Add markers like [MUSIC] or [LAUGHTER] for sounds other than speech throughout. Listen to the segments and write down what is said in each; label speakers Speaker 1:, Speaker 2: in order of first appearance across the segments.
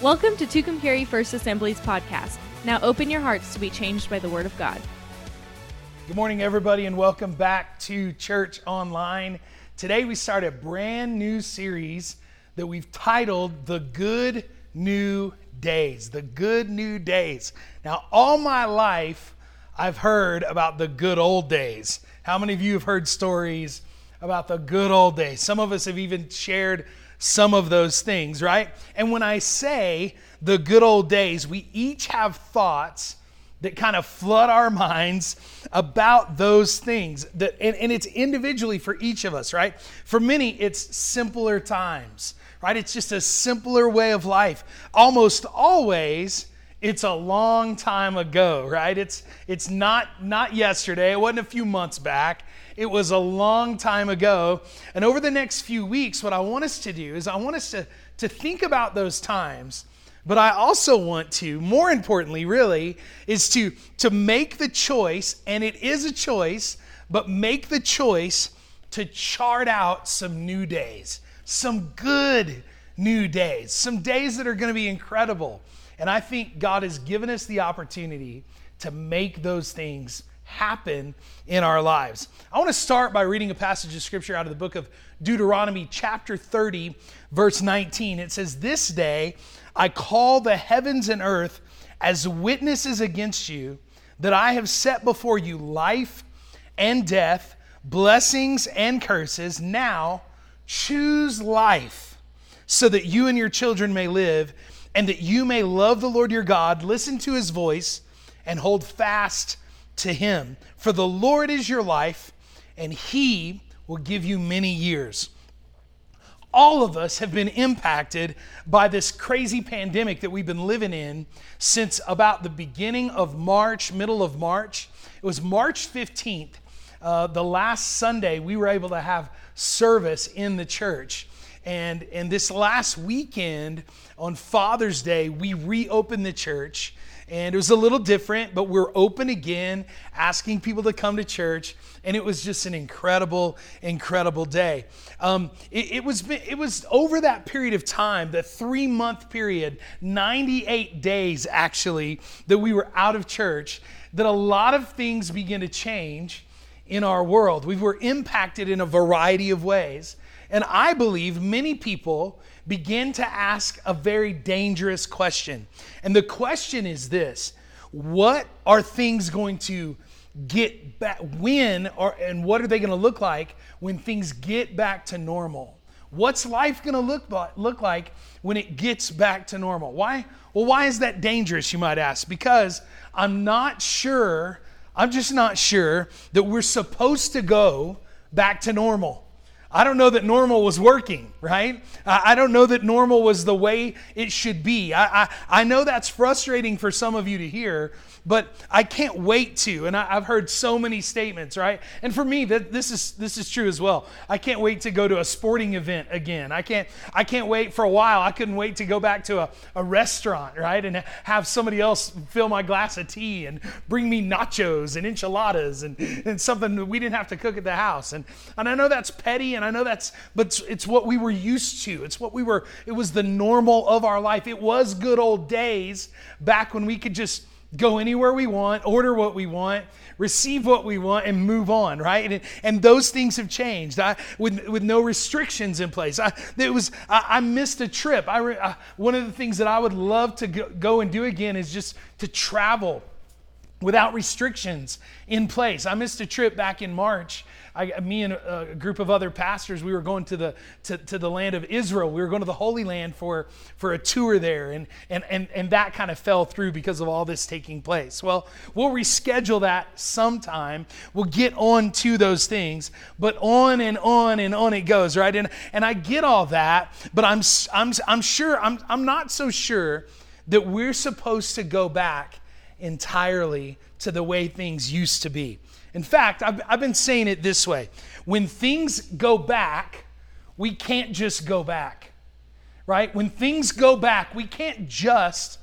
Speaker 1: Welcome to Tucumcari First Assembly's podcast. Now open your hearts to be changed by the Word of God.
Speaker 2: Good morning, everybody, and welcome back to Church Online. Today we start a brand new series that we've titled The Good New Days. The Good New Days. Now, all my life, I've heard about the good old days. How many of you have heard stories about the good old days? Some of us have even shared some of those things, right? And when I say the good old days, we each have thoughts that kind of flood our minds about those things that and, and, it's individually for each of us right? For many it's simpler times right? It's just a simpler way of life. Almost always it's a long time ago right? It's it's not not yesterday. It wasn't a few months back. It was a long time ago. And over the next few weeks what i want us to do is i want us to to think about those times. But I also want to, more importantly, really, is to, to make the choice, and it is a choice, but make the choice to chart out some new days, some good new days, some days that are going to be incredible. And I think God has given us the opportunity to make those things happen in our lives. I want to start by reading a passage of scripture out of the book of Deuteronomy, chapter 30, verse 19. It says, This day I call the heavens and earth as witnesses against you that I have set before you life and death, blessings and curses. Now choose life so that you and your children may live and that you may love the Lord your God, listen to his voice, and hold fast to him. For the Lord is your life, and he will give you many years all of us have been impacted by this crazy pandemic that we've been living in since about the beginning of March, middle of March. It was March 15th, uh, the last Sunday, we were able to have service in the church. And, and this last weekend, on Father's Day, we reopened the church. And it was a little different, but we're open again, asking people to come to church and it was just an incredible, incredible day. Um, it, it, was, it was over that period of time, the three month period, 98 days actually, that we were out of church, that a lot of things began to change in our world. We were impacted in a variety of ways. And I believe many people begin to ask a very dangerous question. And the question is this What are things going to get back when or and what are they going to look like when things get back to normal? What's life going to look, look like when it gets back to normal? Why well why is that dangerous you might ask? Because i'm not sure i'm just not sure that we're supposed to go back to normal I don't know that normal was working, right? I, don't know that normal was the way it should be. I, I, I know that's frustrating for some of you to hear, but I can't wait to. And I, have heard so many statements, right? And for me, that this is this is true as well. I can't wait to go to a sporting event again. I can't I can't wait for a while. I couldn't wait to go back to a, a restaurant, right? And have somebody else fill my glass of tea and bring me nachos and enchiladas and, and something that we didn't have to cook at the house. And and I know that's petty and I know that's but it's what we were used to. It's what we were, it was the normal of our life. It was good old days back when we could just go anywhere we want, order what we want, receive what we want, and move on, right? And, and those things have changed I, with, with no restrictions in place. I, it was, I, I missed a trip. I, I, one of the things that I would love to go, go and do again is just to travel without restrictions in place. I missed a trip back in March I, me and a, group of other pastors, we were going to the, to, to the land of Israel. We were going to the Holy Land for, for a tour there, and, and, and, and that kind of fell through because of all this taking place. Well, we'll reschedule that sometime. We'll get on to those things, but on and on and on it goes, right? And, and I get all that, but I'm, I'm, I'm sure, I'm, I'm not so sure that we're supposed to go back entirely to the way things used to be. In fact, I've, I've been saying it this way when things go back, we can't just go back, right? When things go back, we can't just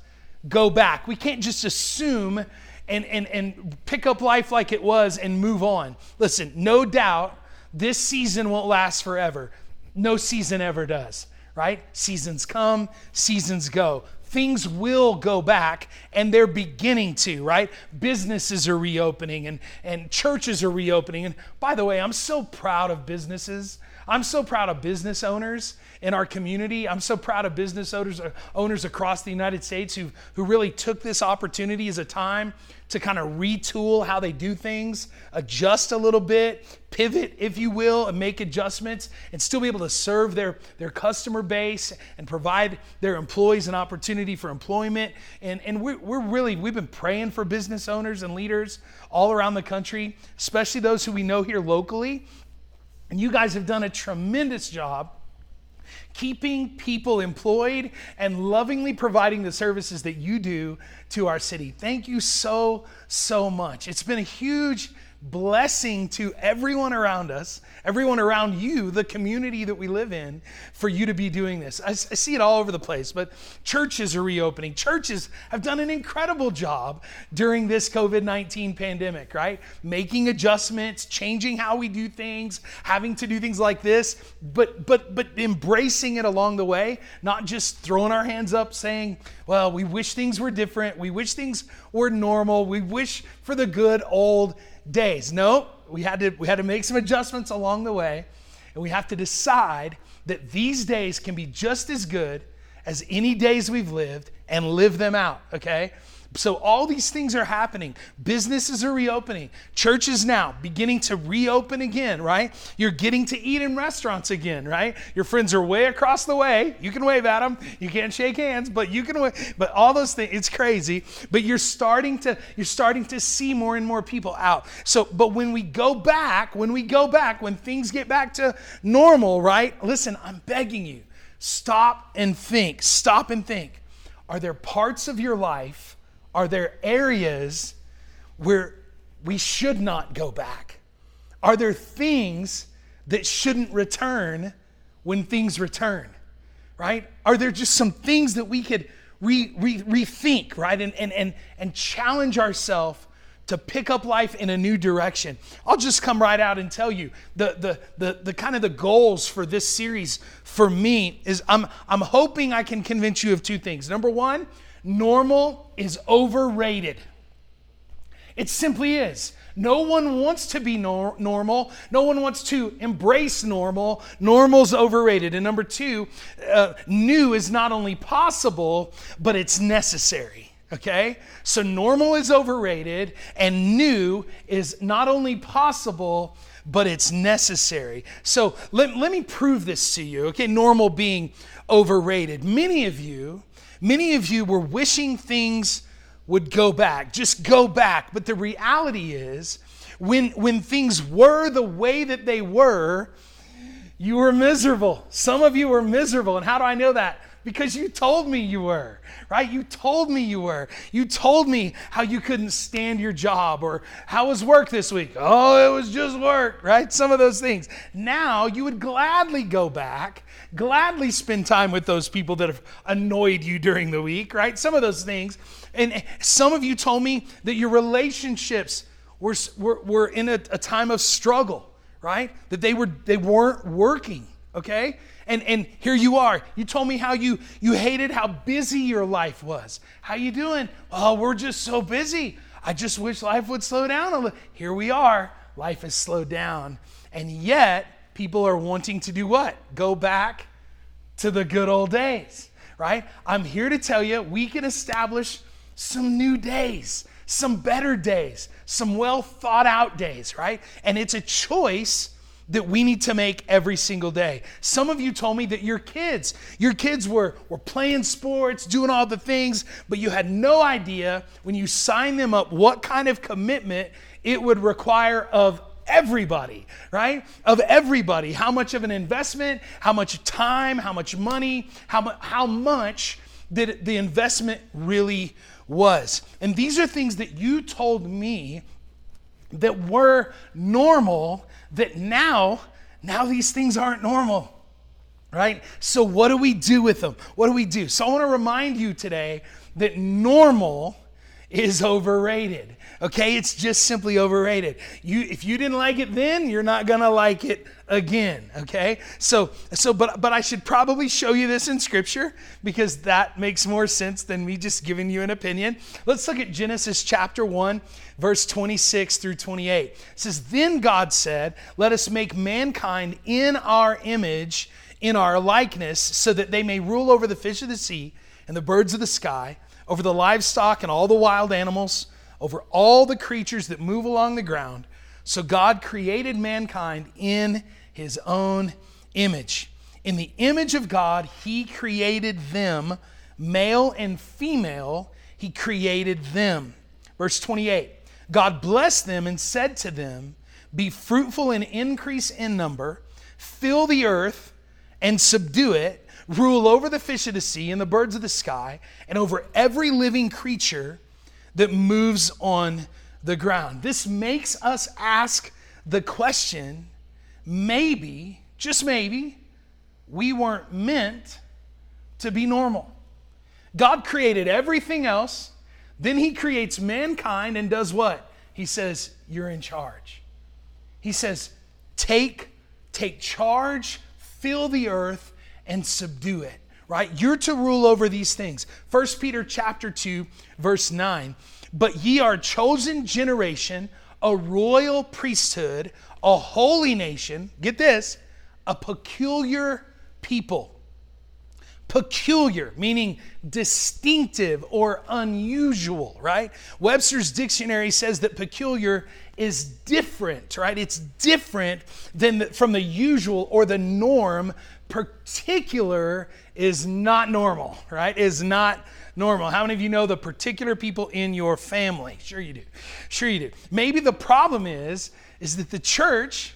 Speaker 2: go back. We can't just assume and, and, and pick up life like it was and move on. Listen, no doubt this season won't last forever. No season ever does, right? Seasons come, seasons go things will go back and they're beginning to, right? Businesses are reopening and, and churches are reopening. And by the way, I'm so proud of businesses. I'm so proud of business owners in our community. I'm so proud of business owners, owners across the United States who, who really took this opportunity as a time to kind of retool how they do things, adjust a little bit, pivot, if you will, and make adjustments and still be able to serve their, their customer base and provide their employees an opportunity for employment. And, and we're, we're really, we've been praying for business owners and leaders all around the country, especially those who we know here locally. And you guys have done a tremendous job keeping people employed and lovingly providing the services that you do to our city. Thank you so, so much. It's been a huge blessing to everyone around us, everyone around you, the community that we live in, for you to be doing this. I, I, see it all over the place, but churches are reopening. Churches have done an incredible job during this COVID 19 pandemic, right? Making adjustments, changing how we do things, having to do things like this, but, but, but embracing it along the way, not just throwing our hands up saying, well, we wish things were different, we wish things were normal, we wish for the good old days. No, we had to we had to make some adjustments along the way, and we have to decide that these days can be just as good as any days we've lived and live them out, okay? So all these things are happening. Businesses are reopening. Churches now beginning to reopen again, right? You're getting to eat in restaurants again, right? Your friends are way across the way. You can wave at them. You can't shake hands, but you can wave. But all those things, it's crazy. But you're starting to you're starting to see more and more people out. So, but when we go back, when we go back, when things get back to normal, right? Listen, I'm begging you. Stop and think. Stop and think. Are there parts of your life are there areas where we should not go back? Are there things that shouldn't return when things return? Right? Are there just some things that we could re, re, rethink, right? And, and, and, and challenge ourselves to pick up life in a new direction. I'll just come right out and tell you the, the, the, the kind of the goals for this series for me is I'm, I'm hoping I can convince you of two things. Number one, normal is overrated. It simply is. No one wants to be nor- normal. No one wants to embrace normal. Normal's overrated. And number two, uh, new is not only possible, but it's necessary. Okay? So normal is overrated, and new is not only possible, but it's necessary. So let, let me prove this to you. Okay? Normal being overrated. Many of you Many of you were wishing things would go back, just go back. But the reality is, when, when things were the way that they were, you were miserable. Some of you were miserable. And how do I know that? Because you told me you were, right? You told me you were. You told me how you couldn't stand your job or how was work this week? Oh, it was just work, right? Some of those things. Now you would gladly go back gladly spend time with those people that have annoyed you during the week, right? Some of those things. And some of you told me that your relationships were, were, were in a, a time of struggle, right? That they, were, they weren't working, okay? And, and here you are. You told me how you, you hated how busy your life was. How you doing? Oh, we're just so busy. I just wish life would slow down a little. Here we are. Life has slowed down. And yet, people are wanting to do what? Go back to the good old days, right? I'm here to tell you we can establish some new days, some better days, some well thought out days, right? And it's a choice that we need to make every single day. Some of you told me that your kids, your kids were, were playing sports, doing all the things, but you had no idea when you signed them up what kind of commitment it would require of everybody, right? Of everybody. How much of an investment, how much time, how much money, how, mu- how much did the investment really was. And these are things that you told me that were normal that now now these things aren't normal. Right? So what do we do with them? What do we do? So I want to remind you today that normal is overrated. Okay, it's just simply overrated. You if you didn't like it then, you're not going to like it again, okay? So so but but I should probably show you this in scripture because that makes more sense than me just giving you an opinion. Let's look at Genesis chapter 1 verse 26 through 28. It says, "Then God said, let us make mankind in our image, in our likeness, so that they may rule over the fish of the sea and the birds of the sky." Over the livestock and all the wild animals, over all the creatures that move along the ground. So God created mankind in his own image. In the image of God, he created them, male and female, he created them. Verse 28 God blessed them and said to them, Be fruitful and increase in number, fill the earth and subdue it rule over the fish of the sea and the birds of the sky, and over every living creature that moves on the ground. This makes us ask the question maybe, just maybe, we weren't meant to be normal. God created everything else, then He creates mankind and does what? He says, You're in charge. He says, Take, take charge, fill the earth, and subdue it right you're to rule over these things First peter chapter 2 verse 9 but ye are chosen generation a royal priesthood a holy nation get this a peculiar people peculiar, meaning distinctive or unusual, right? Webster's dictionary says that peculiar is different, right? It's different than the, from the usual or the norm particular is not normal, right? Is not normal. How many of you know the particular people in your family? Sure you do. Sure you do. Maybe the problem is is that the church,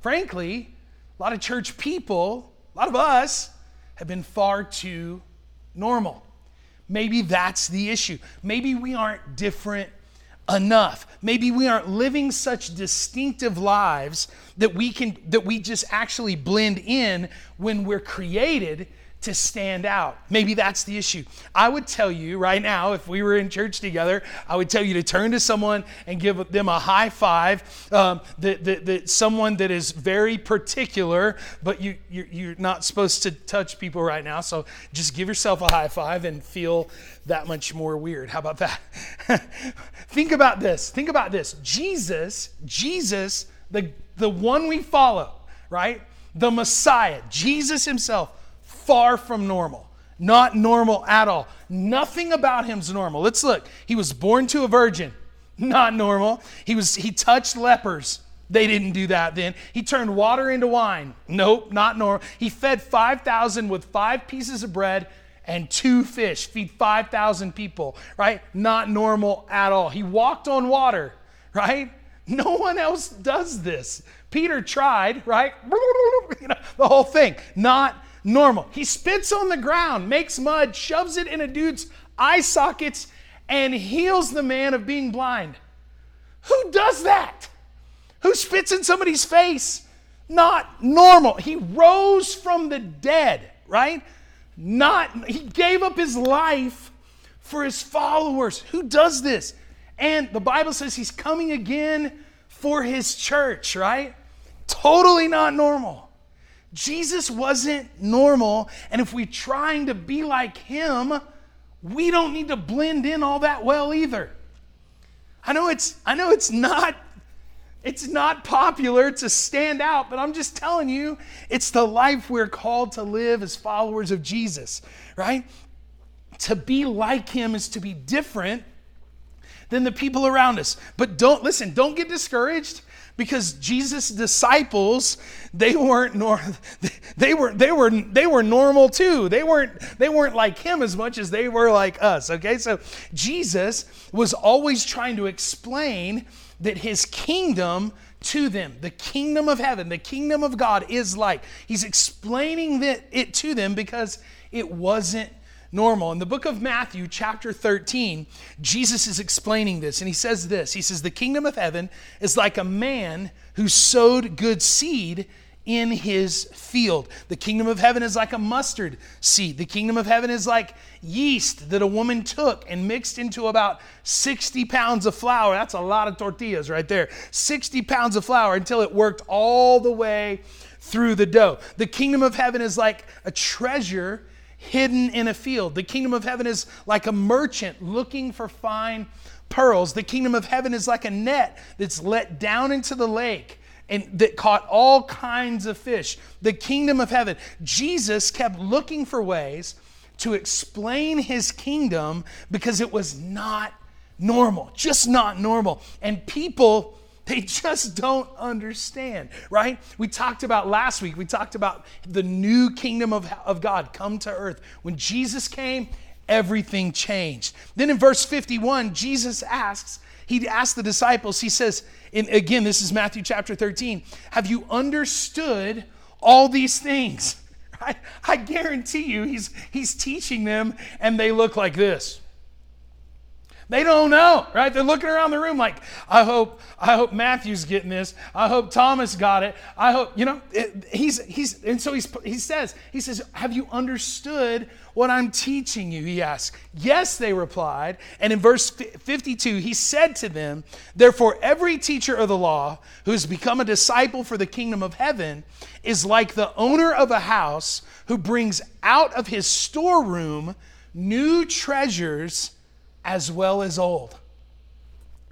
Speaker 2: frankly, a lot of church people, a lot of us have been far too normal. Maybe that's the issue. Maybe we aren't different enough. Maybe we aren't living such distinctive lives that we can that we just actually blend in when we're created to stand out. Maybe that's the issue. I would tell you right now, if we were in church together, I would tell you to turn to someone and give them a high five. Um, that, that, that someone that is very particular, but you, you're, you're not supposed to touch people right now. So just give yourself a high five and feel that much more weird. How about that? [LAUGHS] Think about this. Think about this. Jesus, Jesus, the, the one we follow, right? The Messiah, Jesus himself far from normal. Not normal at all. Nothing about him's normal. Let's look. He was born to a virgin. [LAUGHS] Not normal. He was he touched lepers. They didn't do that then. He turned water into wine. Nope, not normal. He fed 5,000 with 5 pieces of bread and two fish. Feed 5,000 people, right? Not normal at all. He walked on water, right? [LAUGHS] No one else does this. Peter tried, right? [LAUGHS] The whole thing. Not normal. He spits on the ground, makes mud, shoves it in a dude's eye sockets, and heals the man of being blind. Who does that? Who spits in somebody's face? Not normal. He rose from the dead, right? Not, he gave up his life for his followers. Who does this? And the Bible says he's coming again for his church, right? Totally not normal. Jesus wasn't normal, and if we're trying to be like him, we don't need to blend in all that well either. I know it's I know it's not it's not popular to stand out, but I'm just telling you, it's the life we're called to live as followers of Jesus, right? To be like him is to be different than the people around us. But don't listen, don't get discouraged because Jesus' disciples they weren't nor [LAUGHS] they were they were they were normal too. They weren't they weren't like him as much as they were like us. Okay, so Jesus was always trying to explain that his kingdom to them, the kingdom of heaven, the kingdom of God is like. He's explaining that it to them because it wasn't normal. In the book of Matthew, chapter 13, Jesus is explaining this, and he says this He says, The kingdom of heaven is like a man who sowed good seed in his field. The kingdom of heaven is like a mustard seed. The kingdom of heaven is like yeast that a woman took and mixed into about 60 pounds of flour. That's a lot of tortillas right there. 60 pounds of flour until it worked all the way through the dough. The kingdom of heaven is like a treasure hidden in a field. The kingdom of heaven is like a merchant looking for fine pearls. The kingdom of heaven is like a net that's let down into the lake and that caught all kinds of fish. The kingdom of heaven. Jesus kept looking for ways to explain his kingdom because it was not normal, just not normal. And people they just don't understand, right? We talked about last week, we talked about the new kingdom of, of God come to earth. When Jesus came, everything changed. Then in verse 51, Jesus asks, he asked the disciples, he says, and again, this is Matthew chapter 13, have you understood all these things? [LAUGHS] I, I guarantee you, he's, he's teaching them, and they look like this. They don't know, right? They're looking around the room like, I hope, I hope Matthew's getting this. I hope Thomas got it. I hope, you know, he's, he's, and so he's, he says, he says, have you understood what I'm teaching you? He asks. Yes, they replied. And in verse 52, he said to them, Therefore, every teacher of the law who has become a disciple for the kingdom of heaven is like the owner of a house who brings out of his storeroom new treasures as well as old.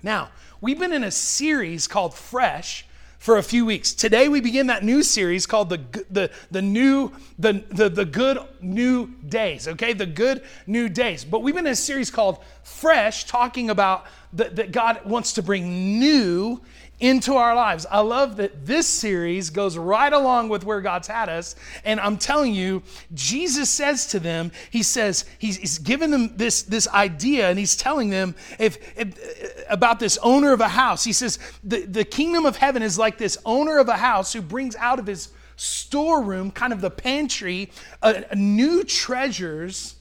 Speaker 2: Now, we've been in a series called Fresh for a few weeks. Today we begin that new series called the the the new the the, the good new days, okay? The good new days. But we've been in a series called Fresh talking about that, that God wants to bring new into our lives. I love that this series goes right along with where God's had us. And I'm telling you, Jesus says to them, He says, He's, he's given them this, this idea and He's telling them if, if, about this owner of a house. He says, the, the kingdom of heaven is like this owner of a house who brings out of his storeroom, kind of the pantry, uh, new treasures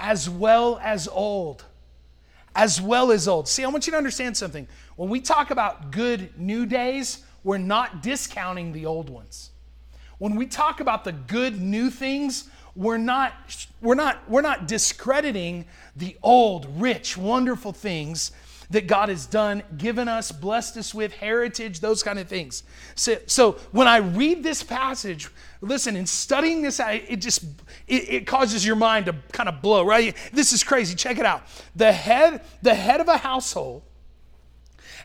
Speaker 2: as well as old as well as old. See, I want you to understand something. When we talk about good new days, we're not discounting the old ones. When we talk about the good new things, we're not we're not we're not discrediting the old, rich, wonderful things that God has done, given us, blessed us with, heritage, those kind of things. So, so when I read this passage, listen, in studying this, it just it, it causes your mind to kind of blow, right? This is crazy. Check it out. The head, the head of a household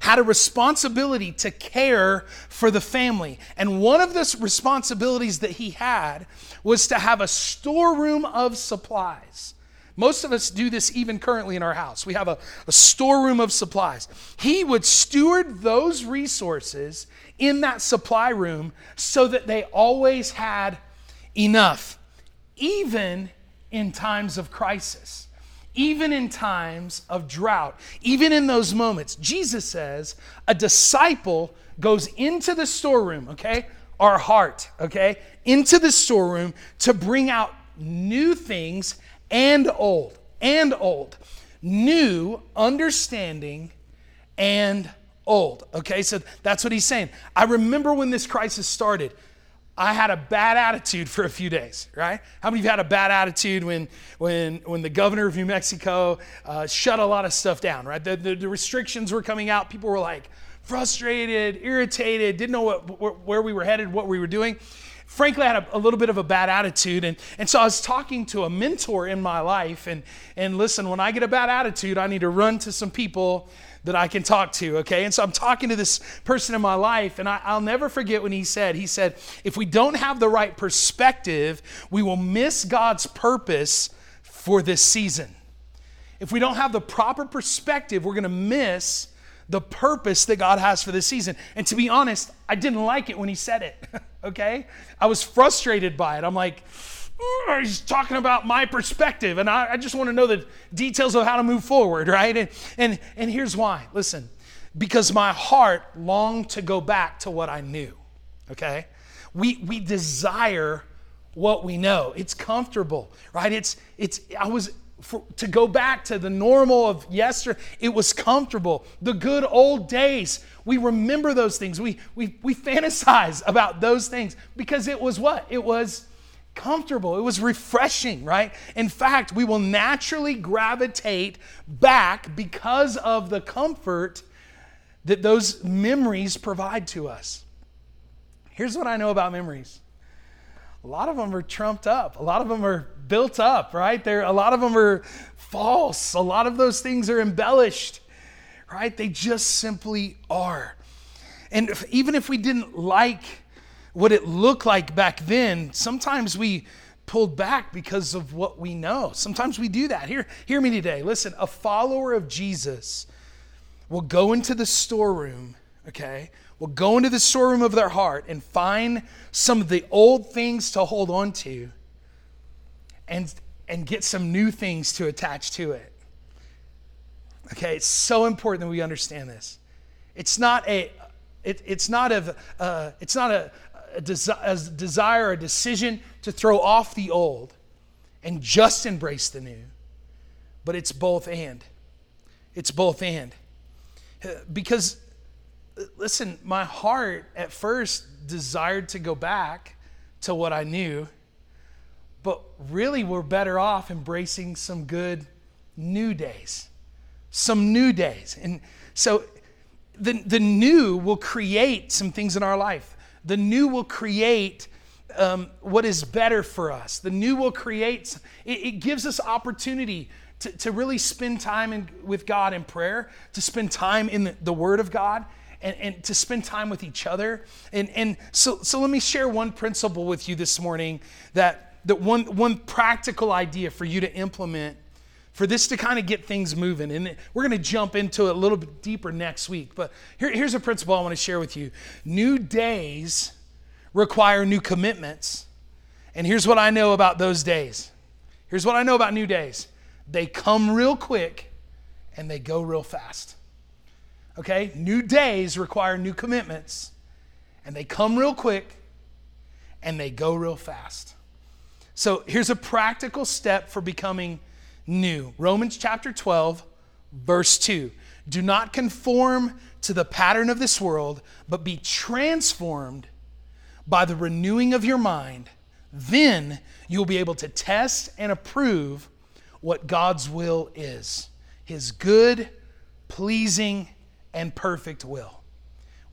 Speaker 2: had a responsibility to care for the family. And one of the responsibilities that he had was to have a storeroom of supplies. Most of us do this even currently in our house. We have a, a storeroom of supplies. He would steward those resources in that supply room so that they always had enough, even in times of crisis even in times of drought, even in those moments. Jesus says a disciple goes into the storeroom, okay? Our heart, okay? Into the storeroom to bring out new things and old, and old, new, understanding, and old. Okay, so that's what he's saying. I remember when this crisis started. I had a bad attitude for a few days, right? How many of you had a bad attitude when, when, when the governor of New Mexico uh, shut a lot of stuff down, right? The, the, the, restrictions were coming out. People were like frustrated, irritated, didn't know what, where we were headed, what we were doing frankly, I had a, a, little bit of a bad attitude. And, and so I was talking to a mentor in my life. And, and listen, when I get a bad attitude, I need to run to some people that I can talk to, okay? And so I'm talking to this person in my life, and I, will never forget when he said, he said, if we don't have the right perspective, we will miss God's purpose for this season. If we don't have the proper perspective, we're gonna miss the purpose that God has for this season. And to be honest, I didn't like it when he said it, [LAUGHS] okay? I was frustrated by it. I'm like, Eh, he's talking about my perspective, and I, I just want to know the details of how to move forward, right? And, and, and here's why listen, because my heart longed to go back to what I knew, okay? We, we desire what we know. It's comfortable, right? It's, it's, I was for, to go back to the normal of yesterday. It was comfortable. The good old days. We remember those things. We, we, we fantasize about those things because it was what? It was comfortable. It was refreshing, right? In fact, we will naturally gravitate back because of the comfort that those memories provide to us. Here's what I know about memories a lot of them are trumped up. A lot of them are built up, right? There, a lot of them are false. A lot of those things are embellished, right? They just simply are. And if, even if we didn't like what it looked like back then, sometimes we pulled back because of what we know. Sometimes we do that. Hear, hear me today. Listen, a follower of Jesus will go into the storeroom, okay, will go into the storeroom of their heart and find some of the old things to hold on to and, and get some new things to attach to it. Okay, it's so important that we understand this. It's not a, it, it's not a, uh, it's not a, a, desi- a desire, a decision to throw off the old and just embrace the new, but it's both and. It's both and. Because listen, my heart at first desired to go back to what I knew, but really we're better off embracing some good new days. Some new days. And so the, the new will create some things in our life. The new will create um, what is better for us. The new will create, it, it gives us opportunity to, to really spend time in, with God in prayer, to spend time in the, the Word of God and, and to spend time with each other. And, and so, so let me share one principle with you this morning that, that one, one practical idea for you to implement for this to kind of get things moving. And we're going to jump into it a little bit deeper next week. But here, here's a principle I want to share with you new days require new commitments. And here's what I know about those days. Here's what I know about new days they come real quick and they go real fast. Okay? New days require new commitments, and they come real quick and they go real fast. So here's a practical step for becoming new Romans chapter 12, verse 2. Do not conform to the pattern of this world, but be transformed by the renewing of your mind. Then you'll be able to test and approve what God's will is his good, pleasing, and perfect will.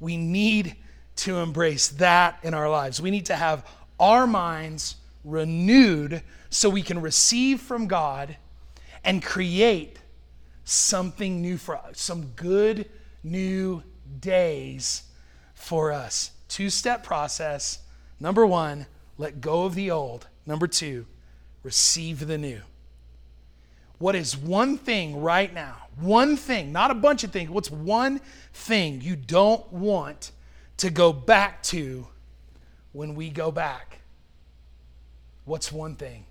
Speaker 2: We need to embrace that in our lives. We need to have our minds renewed so we can receive from God and create something new for us, some good new days for us. Two step process. Number one, let go of the old. Number two, receive the new. What is one thing right now, one thing, not a bunch of things, what's one thing you don't want to go back to when we go back? What's one thing?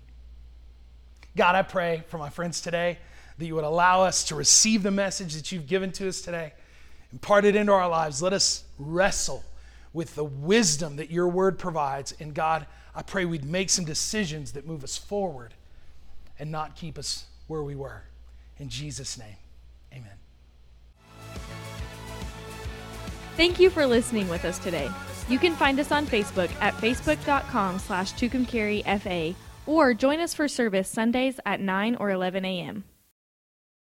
Speaker 2: God, I pray for my friends today that you would allow us to receive the message that you've given to us today, impart it into our lives. Let us wrestle with the wisdom that your word provides. And God, I pray we'd make some decisions that move us forward and not keep us where we were. In Jesus' name, amen.
Speaker 1: Thank you for listening with us today. You can find us on Facebook at facebook.com slash tucumcarifa or join us for service Sundays at 9 or 11 a.m.